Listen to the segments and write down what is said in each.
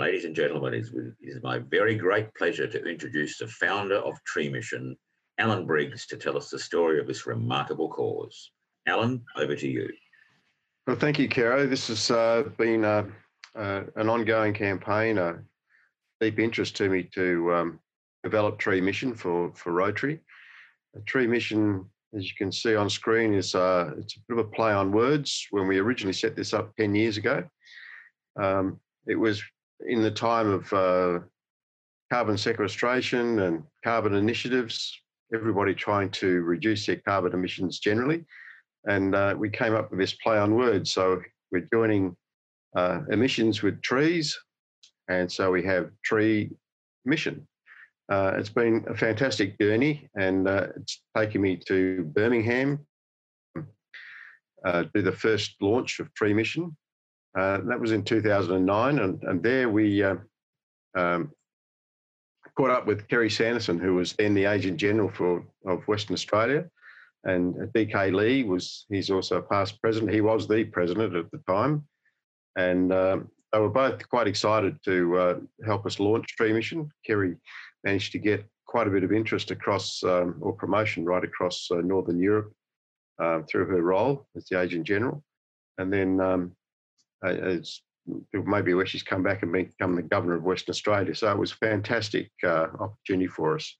Ladies and gentlemen, it is my very great pleasure to introduce the founder of Tree Mission, Alan Briggs, to tell us the story of this remarkable cause. Alan, over to you. Well, thank you, Caro. This has uh, been uh, uh, an ongoing campaign, a deep interest to me to um, develop Tree Mission for, for Rotary. A Tree Mission, as you can see on screen, is uh, it's a bit of a play on words. When we originally set this up 10 years ago, um, it was in the time of uh, carbon sequestration and carbon initiatives, everybody trying to reduce their carbon emissions generally. And uh, we came up with this play on words. So we're joining uh, emissions with trees. And so we have tree mission. Uh, it's been a fantastic journey and uh, it's taken me to Birmingham uh, do the first launch of Tree Mission. Uh, that was in 2009, and, and there we uh, um, caught up with Kerry Sanderson, who was then the Agent General for of Western Australia, and DK Lee was he's also a past president. He was the president at the time, and um, they were both quite excited to uh, help us launch Tree Mission. Kerry managed to get quite a bit of interest across um, or promotion right across uh, Northern Europe uh, through her role as the Agent General, and then it's maybe where she's come back and become the governor of Western Australia. So it was a fantastic uh, opportunity for us.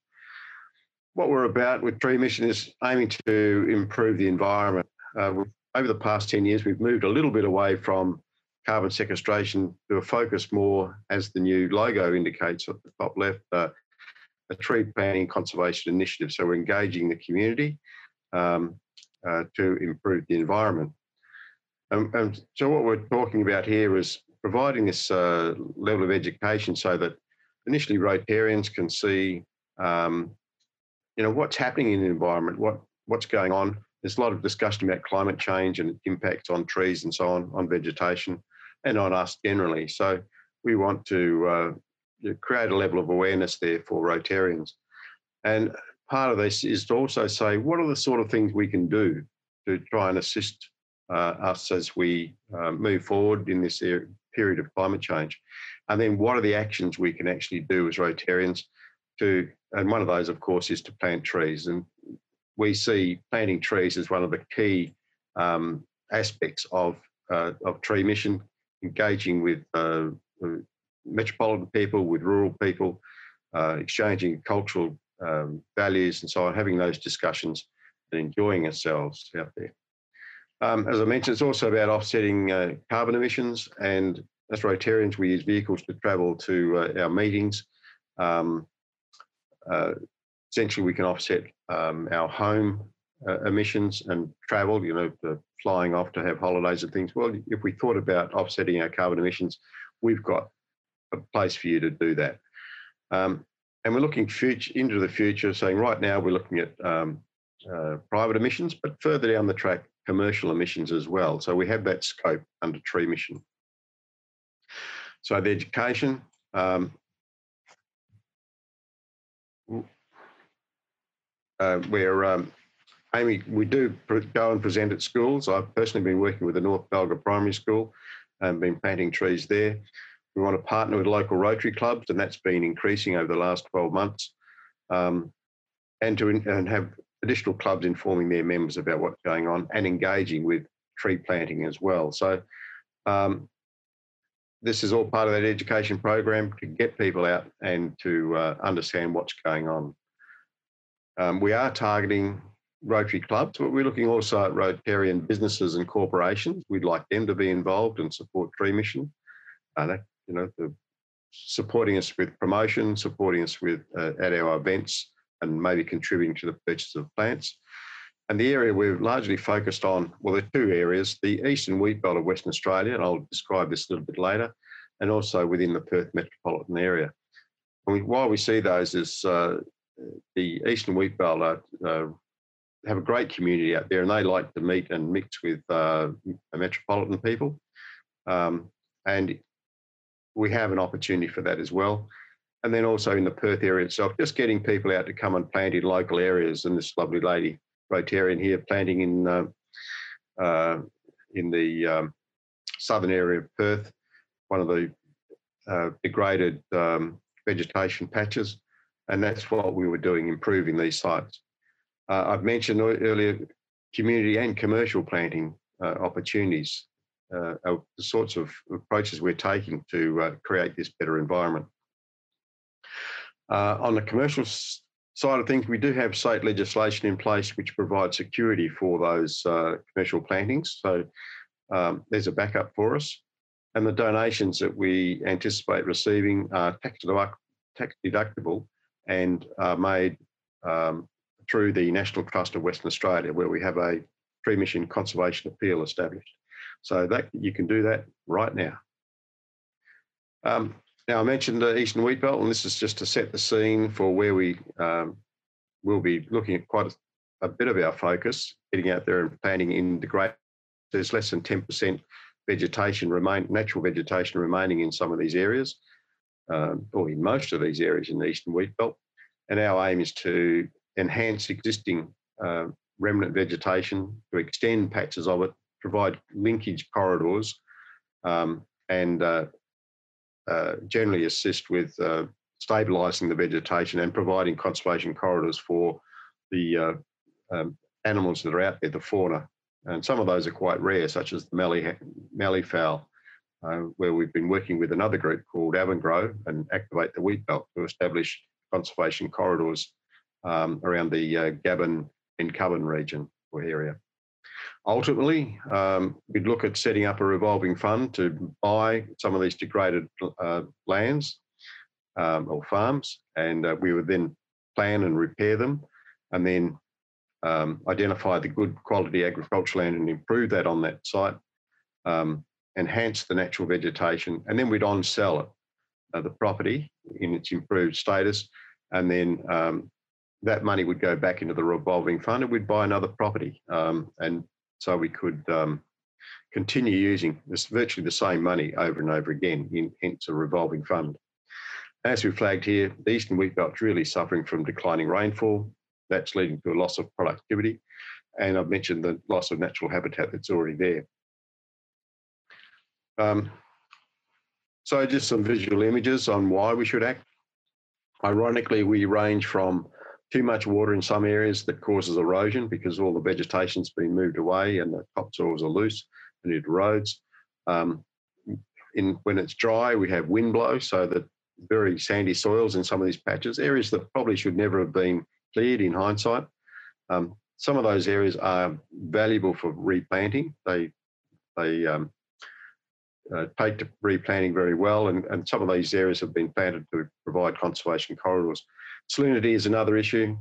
What we're about with Tree Mission is aiming to improve the environment. Uh, over the past 10 years, we've moved a little bit away from carbon sequestration to a focus more, as the new logo indicates at the top left, uh, a tree planting conservation initiative. So we're engaging the community um, uh, to improve the environment. Um, um, so what we're talking about here is providing this uh, level of education so that initially Rotarians can see, um, you know, what's happening in the environment, what what's going on. There's a lot of discussion about climate change and impacts on trees and so on, on vegetation, and on us generally. So we want to uh, create a level of awareness there for Rotarians. And part of this is to also say, what are the sort of things we can do to try and assist us as we uh, move forward in this period of climate change. And then what are the actions we can actually do as Rotarians to, and one of those, of course, is to plant trees. And we see planting trees as one of the key um, aspects of, uh, of tree mission, engaging with uh, metropolitan people, with rural people, uh, exchanging cultural um, values and so on, having those discussions and enjoying ourselves out there. Um, as I mentioned, it's also about offsetting uh, carbon emissions. And as Rotarians, we use vehicles to travel to uh, our meetings. Um, uh, essentially, we can offset um, our home uh, emissions and travel, you know, flying off to have holidays and things. Well, if we thought about offsetting our carbon emissions, we've got a place for you to do that. Um, and we're looking future, into the future, saying right now we're looking at um, uh, private emissions, but further down the track, commercial emissions as well. So we have that scope under tree mission. So the education, um, uh, where um, Amy, we do go and present at schools. I've personally been working with the North Balga Primary School and been planting trees there. We want to partner with local Rotary clubs, and that's been increasing over the last 12 months. Um, and to and have additional clubs informing their members about what's going on and engaging with tree planting as well. So um, this is all part of that education program to get people out and to uh, understand what's going on. Um, we are targeting Rotary clubs, but we're looking also at Rotarian businesses and corporations. We'd like them to be involved and support Tree Mission. Uh, you know, supporting us with promotion, supporting us with uh, at our events, and maybe contributing to the purchase of plants. And the area we're largely focused on, well, there are two areas the eastern wheat belt of Western Australia, and I'll describe this a little bit later, and also within the Perth metropolitan area. And we, why we see those is uh, the eastern wheat belt uh, have a great community out there, and they like to meet and mix with uh, metropolitan people. Um, and we have an opportunity for that as well and then also in the Perth area itself, just getting people out to come and plant in local areas. And this lovely lady, Rotarian here, planting in uh, uh, in the um, southern area of Perth, one of the uh, degraded um, vegetation patches, and that's what we were doing, improving these sites. Uh, I've mentioned earlier community and commercial planting uh, opportunities, uh, the sorts of approaches we're taking to create this better environment. Uh, on the commercial side of things, we do have state legislation in place which provides security for those uh, commercial plantings. So um, there's a backup for us. And the donations that we anticipate receiving are tax, tax deductible and are made um, through the National Trust of Western Australia, where we have a tree mission conservation appeal established. So that you can do that right now. Um, now I mentioned the Eastern Wheat Belt, and this is just to set the scene for where we um, will be looking at quite a, a, bit of our focus, getting out there and planting in the great. There's less than 10% vegetation remain, natural vegetation remaining in some of these areas, um, or in most of these areas in the Eastern Wheat Belt. And our aim is to enhance existing uh, remnant vegetation, to extend patches of it, provide linkage corridors, um, and uh, uh, generally assist with uh, stabilising the vegetation and providing conservation corridors for the uh, um, animals that are out there, the fauna. And some of those are quite rare, such as the mallee, mallee fowl, uh, where we've been working with another group called Avongro and Activate the Wheat Belt to establish conservation corridors um, around the Gabbin and Cubbin region or area. Ultimately, um, we'd look at setting up a revolving fund to buy some of these degraded uh, lands um, or farms, and uh, we would then plan and repair them, and then um, identify the good quality agricultural land and improve that on that site, um, enhance the natural vegetation, and then we'd on sell it, uh, the property in its improved status, and then um, that money would go back into the revolving fund and we'd buy another property. Um, and so we could um, continue using this virtually the same money over and over again, in, hence a revolving fund. As we flagged here, the eastern wheat belt's really suffering from declining rainfall. That's leading to a loss of productivity. And I've mentioned the loss of natural habitat that's already there. Um, so just some visual images on why we should act. Ironically, we range from too much water in some areas that causes erosion because all the vegetation's been moved away and the topsoils are loose and it erodes. Um, in when it's dry, we have wind blow, so that very sandy soils in some of these patches, areas that probably should never have been cleared in hindsight. Um, some of those areas are valuable for replanting. They they um, uh, take to replanting very well, and, and some of these areas have been planted to provide conservation corridors. Salinity is another issue,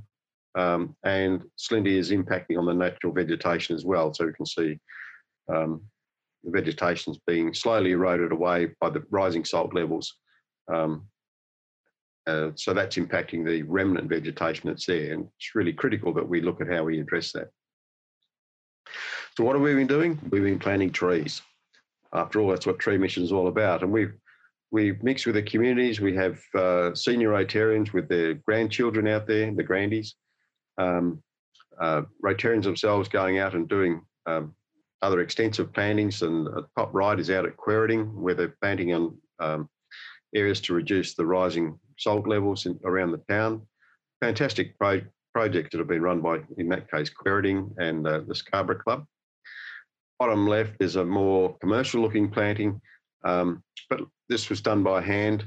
um, and salinity is impacting on the natural vegetation as well. So we can see um, the vegetation is being slowly eroded away by the rising salt levels. Um, uh, so that's impacting the remnant vegetation that's there, and it's really critical that we look at how we address that. So what have we been doing? We've been planting trees. After all, that's what Tree Mission is all about, and we've we mix with the communities. We have uh, senior Rotarians with their grandchildren out there, the grandies. Um, uh, Rotarians themselves going out and doing um, other extensive plantings. And the top right is out at Quairading, where they're planting on um, areas to reduce the rising salt levels in, around the town. Fantastic pro- projects that have been run by, in that case, Quairading and uh, the Scarborough Club. Bottom left is a more commercial looking planting. Um, but this was done by hand,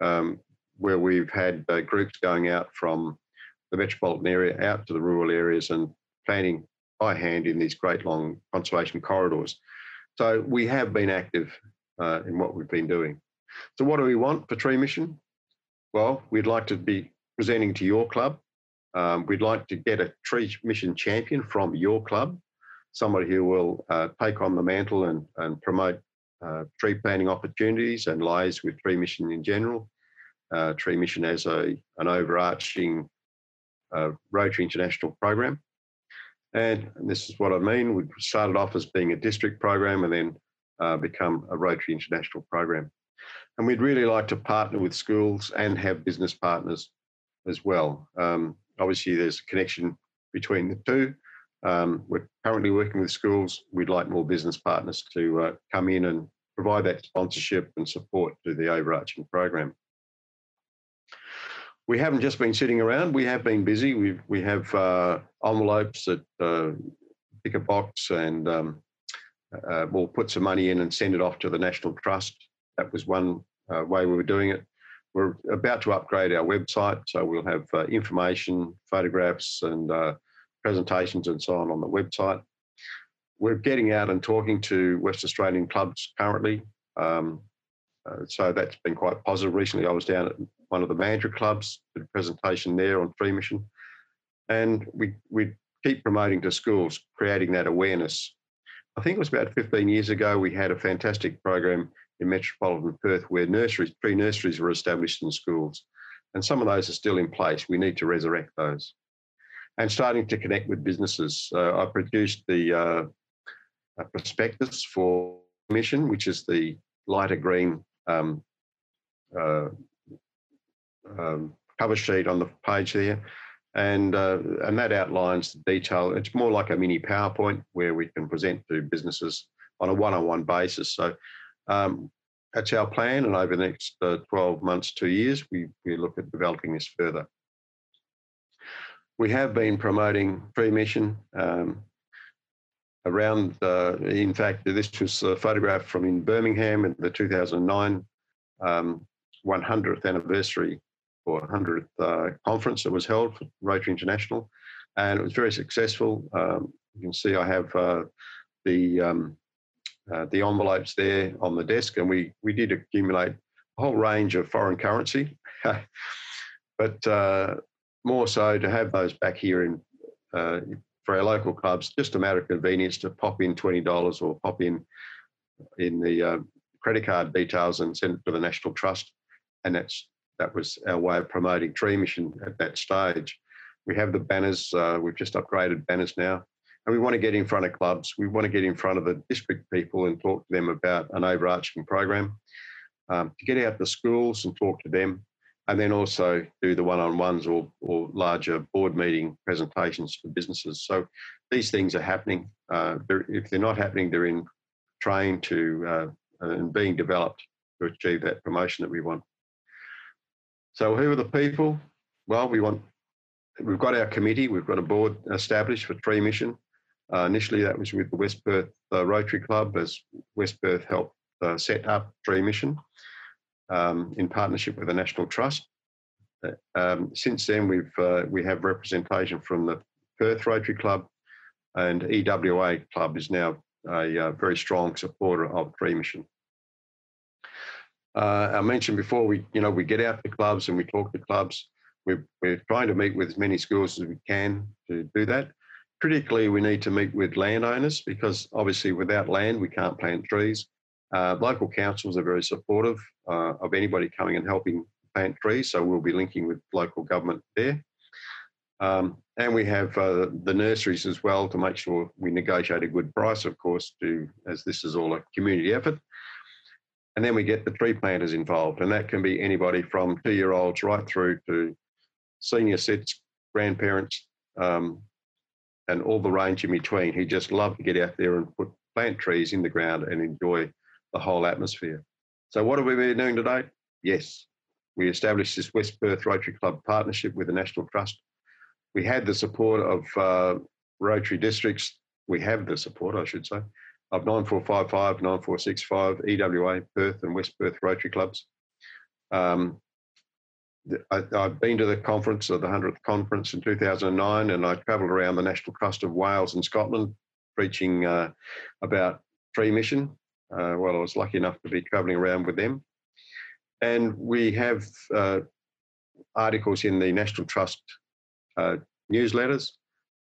um, where we've had uh, groups going out from the metropolitan area out to the rural areas and planting by hand in these great long conservation corridors. So we have been active uh, in what we've been doing. So what do we want for Tree Mission? Well, we'd like to be presenting to your club. Um, we'd like to get a Tree Mission champion from your club, somebody who will uh, take on the mantle and, and promote uh, tree planting opportunities and lies with Tree Mission in general. Uh, tree Mission as a, an overarching uh, Rotary International program. And, and, this is what I mean. We started off as being a district program and then uh, become a Rotary International program. And we'd really like to partner with schools and have business partners as well. Um, obviously, there's a connection between the two. Um, we're currently working with schools. We'd like more business partners to uh, come in and provide that sponsorship and support to the overarching program. We haven't just been sitting around. We have been busy. We we have uh, envelopes that uh, pick a box and um, uh, we'll put some money in and send it off to the National Trust. That was one uh, way we were doing it. We're about to upgrade our website, so we'll have uh, information, photographs, and presentations and so on on the website. We're getting out and talking to West Australian clubs currently. Um, uh, so that's been quite positive. Recently, I was down at one of the Mandurah clubs, did a presentation there on tree mission. And we, we keep promoting to schools, creating that awareness. I think it was about 15 years ago, we had a fantastic program in metropolitan Perth where nurseries, pre nurseries were established in schools. And some of those are still in place. We need to resurrect those. And starting to connect with businesses. Uh, I produced the uh, prospectus for Mission, which is the lighter green um, uh, um, cover sheet on the page there. And, uh, and that outlines the detail. It's more like a mini PowerPoint where we can present to businesses on a one-on-one basis. So um, that's our plan. And over the next uh, 12 months, two years, we, we look at developing this further. We have been promoting tree mission um, around, uh, in fact, this was a photograph from in Birmingham at the 2009 um, 100th anniversary or 100th uh, conference that was held for Rotary International, and it was very successful. Um, you can see I have uh, the um, uh, the envelopes there on the desk, and we we did accumulate a whole range of foreign currency, but uh, more so to have those back here in uh, for our local clubs, just a matter of convenience to pop in twenty dollars or pop in in the uh, credit card details and send it to the National Trust, and that's that was our way of promoting Tree Mission at that stage. We have the banners. Uh, we've just upgraded banners now, and we want to get in front of clubs. We want to get in front of the district people and talk to them about an overarching program. Um, to get out to schools and talk to them, and then also do the one-on-ones or, or larger board meeting presentations for businesses. So these things are happening. Uh, they're, if they're not happening, they're in train to uh, and being developed to achieve that promotion that we want. So who are the people? Well, we want, we've got our committee, we've got a board established for tree mission. Uh, initially, that was with the West Perth uh, Rotary Club as West Perth helped uh, set up tree mission um, in partnership with the National Trust. Um, since then, we've uh, we have representation from the Perth Rotary Club, and EWA Club is now a, uh, very strong supporter of tree mission. Uh, I mentioned before, we you know we get out to clubs and we talk to clubs. We're, we're trying to meet with as many schools as we can to do that. Critically, we need to meet with landowners because obviously without land we can't plant trees. Uh, local councils are very supportive uh, of anybody coming and helping plant trees, so we'll be linking with local government there. Um, and we have uh, the nurseries as well to make sure we negotiate a good price, of course, to as this is all a community effort. And then we get the tree planters involved, and that can be anybody from two year olds right through to senior sets, grandparents, um, and all the range in between who just love to get out there and put plant trees in the ground and enjoy the whole atmosphere. So, what have we been doing today? Yes, we established this West Perth Rotary Club partnership with the National Trust. We had the support of uh, Rotary districts. We have the support, I should say, of 9455, 9465, EWA, Perth and West Perth Rotary Clubs. Um, I, have been to the conference, the 100th conference in 2009, and I travelled around the National Trust of Wales and Scotland preaching uh, about tree mission. Uh, well, I was lucky enough to be travelling around with them. And we have uh, articles in the National Trust uh, newsletters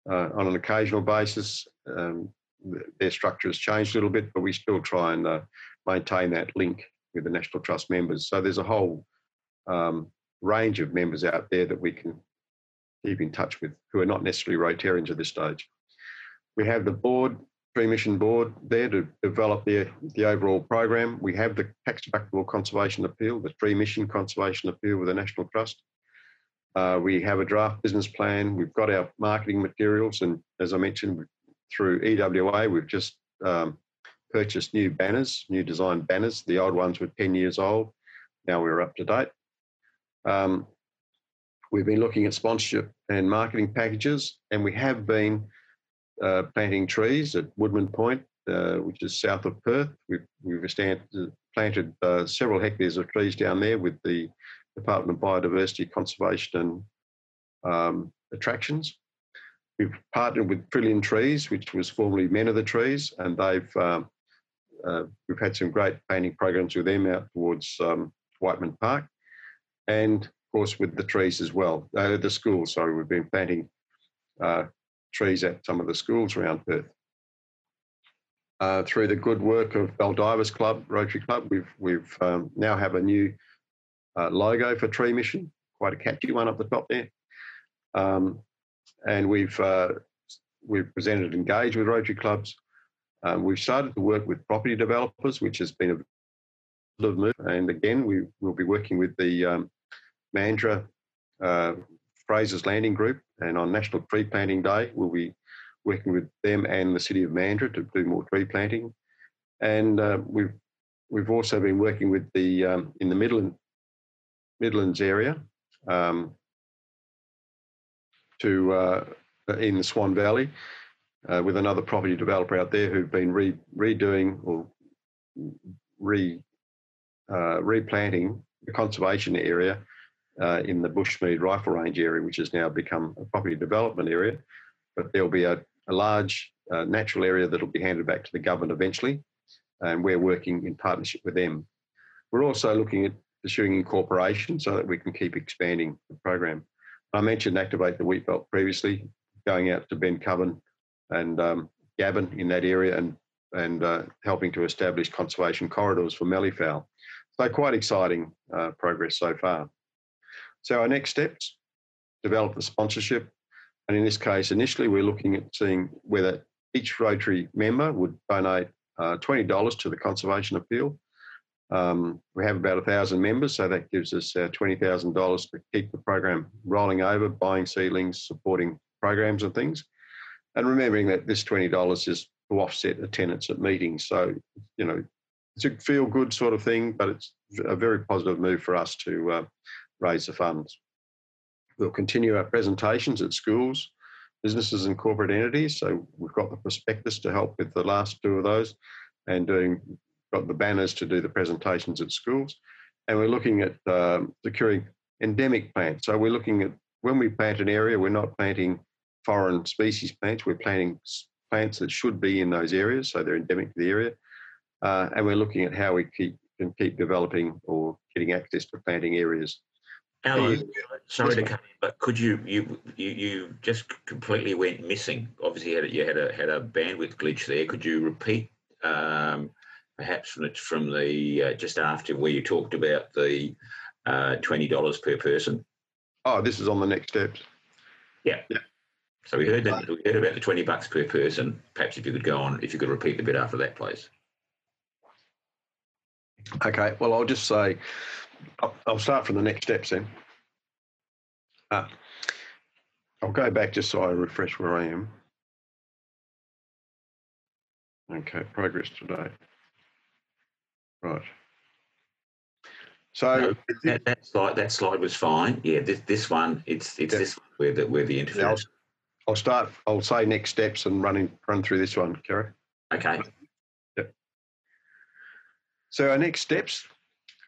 uh, on an occasional basis. Um, their structure has changed a little bit, but we still try and uh, maintain that link with the National Trust members. So there's a whole um, range of members out there that we can keep in touch with who are not necessarily Rotarians at this stage. We have the board, Tree Mission Board, there to develop the, the overall program. We have the tax deductible conservation appeal, the Tree Mission conservation appeal with the National Trust. Uh, we have a draft business plan. We've got our marketing materials, and as I mentioned, through EWA, we've just um, purchased new banners, new design banners. The old ones were 10 years old. Now we're up to date. Um, we've been looking at sponsorship and marketing packages, and we have been uh, planting trees at Woodman Point, uh, which is south of Perth. We've, we've planted uh, several hectares of trees down there with the Department of Biodiversity, Conservation and um, Attractions. We've partnered with Trillion Trees, which was formerly Men of the Trees, and they've um, uh, we've had some great planting programs with them out towards um, Whiteman Park, and of course with the trees as well. Uh, the schools, sorry, we've been planting uh, trees at some of the schools around Perth. Uh, through the good work of Baldivis Club, Rotary Club, we've we've um, now have a new uh, logo for Tree Mission, quite a catchy one up the top there. Um, and we've uh, we've presented engaged with Rotary clubs. Um, we've started to work with property developers, which has been a move. And again, we will be working with the um, Mandurah uh, Fraser's Landing Group, and on National Tree Planting Day, we'll be working with them and the City of Mandurah to do more tree planting. And uh, we've we've also been working with the um, in the Midland Midlands area um, to uh, in the Swan Valley uh, with another property developer out there who've been re- redoing or re uh, replanting the conservation area uh, in the Bushmead Rifle Range area, which has now become a property development area. But there'll be a, a large uh, natural area that'll be handed back to the government eventually, and we're working in partnership with them. We're also looking at pursuing incorporation so that we can keep expanding the program. I mentioned Activate the Wheat Belt previously, going out to Bencubbin and um, Gabbin in that area and, and uh, helping to establish conservation corridors for malleefowl. So quite exciting uh, progress so far. So our next steps, develop the sponsorship. And in this case, initially we're looking at seeing whether each Rotary member would donate uh, $20 to the conservation appeal um, we have about a thousand members, so that gives us uh, twenty thousand dollars to keep the program rolling over, buying seedlings, supporting programs and things, and remembering that this twenty dollars is to offset attendance at meetings. So you know, it's a feel good sort of thing, but it's a very positive move for us to uh, raise the funds. We'll continue our presentations at schools, businesses, and corporate entities. So we've got the prospectus to help with the last two of those, and doing got the banners to do the presentations at schools. And we're looking at um, securing endemic plants. So we're looking at when we plant an area, we're not planting foreign species plants, we're planting plants that should be in those areas, so they're endemic to the area. Uh, and we're looking at how we keep, can keep developing or getting access to planting areas. Alan, sorry to cut in, but could you you you you just completely went missing? Obviously, you had a, you had a had a bandwidth glitch there. Could you repeat um, perhaps from, from the uh, just after where you talked about the uh, twenty dollars per person. Oh, this is on the next steps. Yeah. Yeah. So we heard that we heard about the twenty bucks per person. Perhaps if you could go on, if you could repeat the bit after that, please. Okay. Well, I'll just say, I'll, I'll start from the next steps then. Uh, I'll go back just so I refresh where I am. Okay, progress today. Right. So no, that, that, slide that slide was fine. Yeah, this this one it's it's yeah. this where the where the interface. I'll, I'll, start. I'll say next steps and run running run through this one, Kerry. Okay. Yep. So our next steps,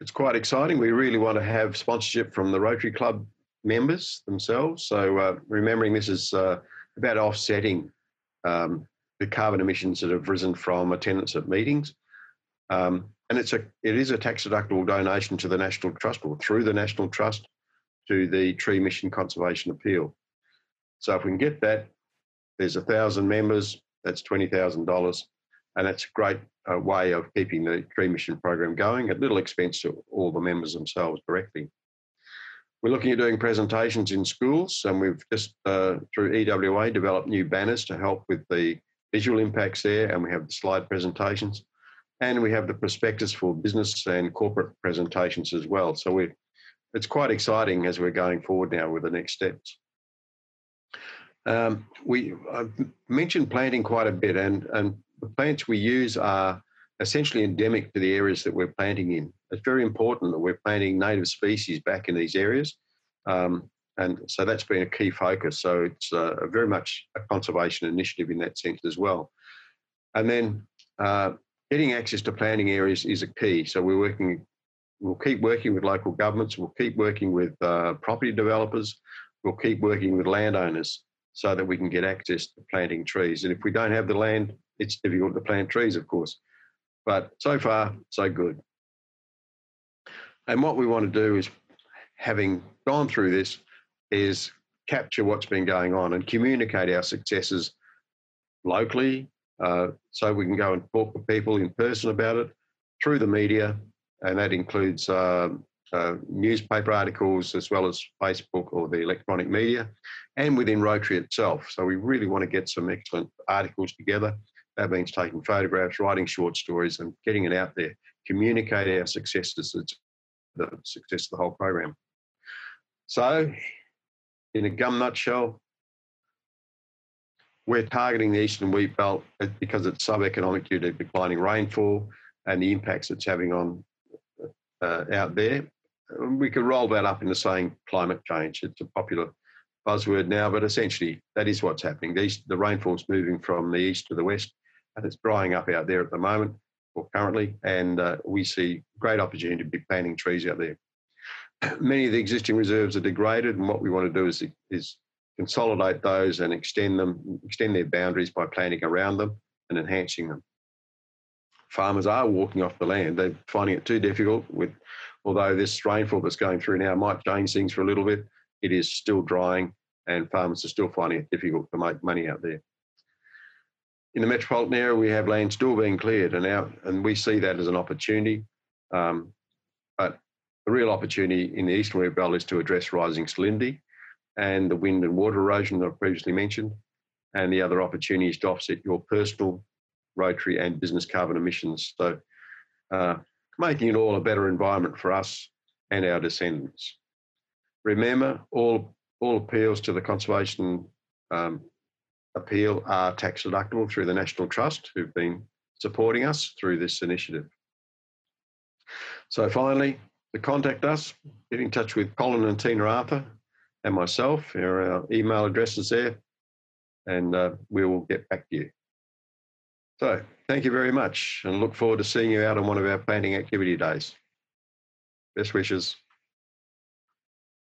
it's quite exciting. We really want to have sponsorship from the Rotary Club members themselves. So uh, remembering this is uh, about offsetting um, the carbon emissions that have risen from attendance at meetings. Um, and it's a it is a tax deductible donation to the National Trust or through the National Trust to the Tree Mission Conservation Appeal. So if we can get that, there's a thousand members, that's twenty thousand dollars, and that's a great uh, way of keeping the Tree Mission program going at little expense to all the members themselves directly. We're looking at doing presentations in schools, and we've just uh, through EWA developed new banners to help with the visual impacts there, and we have the slide presentations. And we have the prospectus for business and corporate presentations as well. So we it's quite exciting as we're going forward now with the next steps. Um, we I've mentioned planting quite a bit, and, and the plants we use are essentially endemic to the areas that we're planting in. It's very important that we're planting native species back in these areas. Um, and so that's been a key focus. So it's uh, very much a conservation initiative in that sense as well. And then uh, getting access to planting areas is a key. So we're working, we'll keep working with local governments, we'll keep working with uh, property developers, we'll keep working with landowners so that we can get access to planting trees. And if we don't have the land, it's difficult to plant trees, of course. But so far, so good. And what we want to do is, having gone through this, is capture what's been going on and communicate our successes locally uh, so we can go and talk to people in person about it through the media, and that includes uh, uh, newspaper articles as well as Facebook or the electronic media, and within Rotary itself. So we really want to get some excellent articles together. That means taking photographs, writing short stories, and getting it out there, communicate our successes, the success of the whole program. So, in a gum nutshell, we're targeting the eastern wheat belt because it's sub-economic due to declining rainfall and the impacts it's having on uh, out there. We could roll that up into saying climate change. It's a popular buzzword now, but essentially that is what's happening. The, east, the rainfall's moving from the east to the west, it's drying up out there at the moment or currently, and uh, we see great opportunity to be planting trees out there. Many of the existing reserves are degraded, and what we want to do is, is consolidate those and extend them, extend their boundaries by planting around them and enhancing them. Farmers are walking off the land. They're finding it too difficult with, although this rainfall that's going through now might change things for a little bit, it is still drying and farmers are still finding it difficult to make money out there. In the metropolitan area, we have land still being cleared and and we see that as an opportunity. Um, but the real opportunity in the eastern wheat belt is to address rising salinity and the wind and water erosion that I previously mentioned, and the other opportunities to offset your personal, rotary, and business carbon emissions. So, uh, making it all a better environment for us and our descendants. Remember, all all appeals to the conservation um, appeal are tax deductible through the National Trust, who've been supporting us through this initiative. So finally, to contact us, get in touch with Colin and Tina Arthur, and myself. Our email address is there, and uh, we will get back to you. So, thank you very much, and look forward to seeing you out on one of our planting activity days. Best wishes.